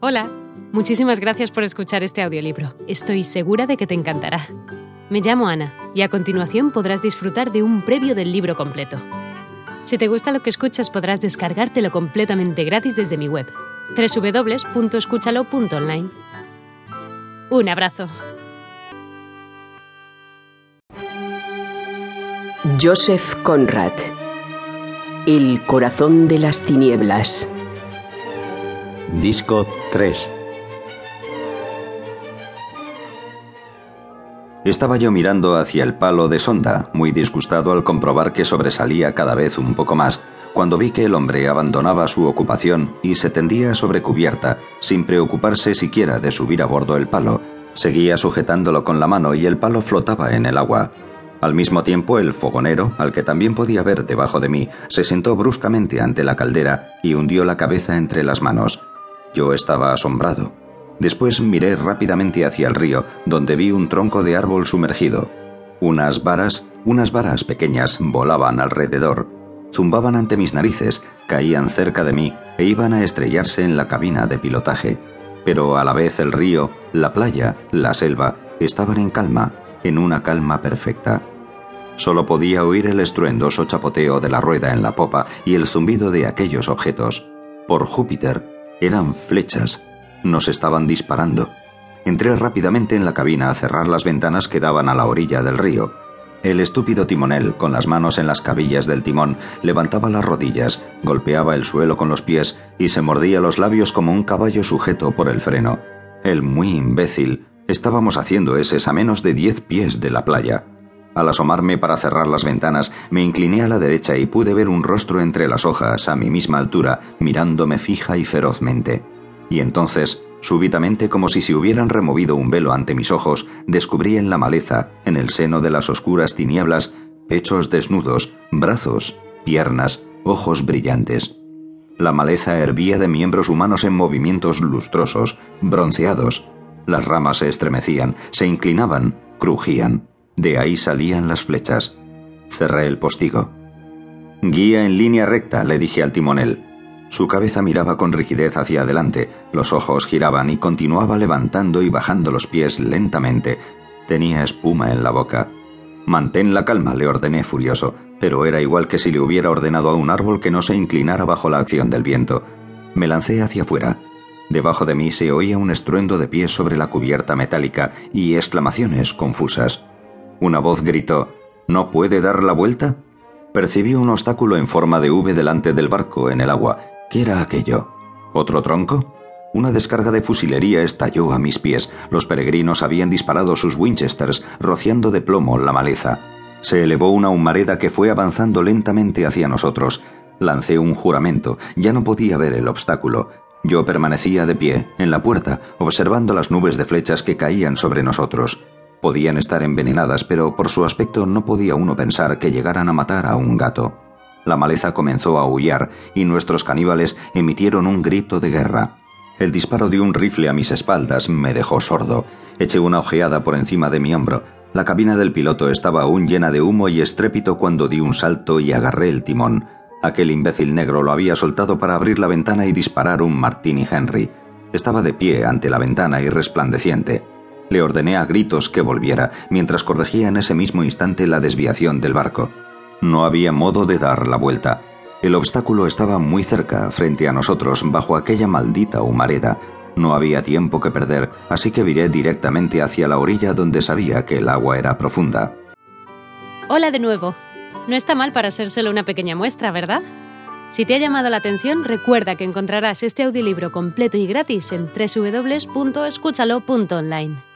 Hola, muchísimas gracias por escuchar este audiolibro. Estoy segura de que te encantará. Me llamo Ana y a continuación podrás disfrutar de un previo del libro completo. Si te gusta lo que escuchas podrás descargártelo completamente gratis desde mi web, www.escúchalo.online. Un abrazo. Joseph Conrad El corazón de las tinieblas Disco 3 Estaba yo mirando hacia el palo de sonda, muy disgustado al comprobar que sobresalía cada vez un poco más, cuando vi que el hombre abandonaba su ocupación y se tendía sobre cubierta, sin preocuparse siquiera de subir a bordo el palo. Seguía sujetándolo con la mano y el palo flotaba en el agua. Al mismo tiempo, el fogonero, al que también podía ver debajo de mí, se sentó bruscamente ante la caldera y hundió la cabeza entre las manos. Yo estaba asombrado. Después miré rápidamente hacia el río, donde vi un tronco de árbol sumergido. Unas varas, unas varas pequeñas volaban alrededor, zumbaban ante mis narices, caían cerca de mí e iban a estrellarse en la cabina de pilotaje. Pero a la vez el río, la playa, la selva, estaban en calma, en una calma perfecta. Solo podía oír el estruendoso chapoteo de la rueda en la popa y el zumbido de aquellos objetos. Por Júpiter, eran flechas. Nos estaban disparando. Entré rápidamente en la cabina a cerrar las ventanas que daban a la orilla del río. El estúpido timonel, con las manos en las cabillas del timón, levantaba las rodillas, golpeaba el suelo con los pies y se mordía los labios como un caballo sujeto por el freno. El muy imbécil. Estábamos haciendo eses a menos de diez pies de la playa. Al asomarme para cerrar las ventanas, me incliné a la derecha y pude ver un rostro entre las hojas, a mi misma altura, mirándome fija y ferozmente. Y entonces, súbitamente, como si se hubieran removido un velo ante mis ojos, descubrí en la maleza, en el seno de las oscuras tinieblas, pechos desnudos, brazos, piernas, ojos brillantes. La maleza hervía de miembros humanos en movimientos lustrosos, bronceados. Las ramas se estremecían, se inclinaban, crujían. De ahí salían las flechas. Cerré el postigo. Guía en línea recta, le dije al timonel. Su cabeza miraba con rigidez hacia adelante, los ojos giraban y continuaba levantando y bajando los pies lentamente. Tenía espuma en la boca. Mantén la calma, le ordené furioso, pero era igual que si le hubiera ordenado a un árbol que no se inclinara bajo la acción del viento. Me lancé hacia afuera. Debajo de mí se oía un estruendo de pies sobre la cubierta metálica y exclamaciones confusas. Una voz gritó ¿No puede dar la vuelta? Percibí un obstáculo en forma de V delante del barco en el agua. ¿Qué era aquello? ¿Otro tronco? Una descarga de fusilería estalló a mis pies. Los peregrinos habían disparado sus Winchesters, rociando de plomo la maleza. Se elevó una humareda que fue avanzando lentamente hacia nosotros. Lancé un juramento. Ya no podía ver el obstáculo. Yo permanecía de pie, en la puerta, observando las nubes de flechas que caían sobre nosotros. Podían estar envenenadas, pero por su aspecto no podía uno pensar que llegaran a matar a un gato. La maleza comenzó a aullar y nuestros caníbales emitieron un grito de guerra. El disparo de un rifle a mis espaldas me dejó sordo. Eché una ojeada por encima de mi hombro. La cabina del piloto estaba aún llena de humo y estrépito cuando di un salto y agarré el timón. Aquel imbécil negro lo había soltado para abrir la ventana y disparar un Martini Henry. Estaba de pie ante la ventana y resplandeciente. Le ordené a gritos que volviera, mientras corregía en ese mismo instante la desviación del barco. No había modo de dar la vuelta. El obstáculo estaba muy cerca, frente a nosotros, bajo aquella maldita humareda. No había tiempo que perder, así que viré directamente hacia la orilla donde sabía que el agua era profunda. Hola de nuevo. No está mal para ser solo una pequeña muestra, ¿verdad? Si te ha llamado la atención, recuerda que encontrarás este audiolibro completo y gratis en www.escúchalo.online.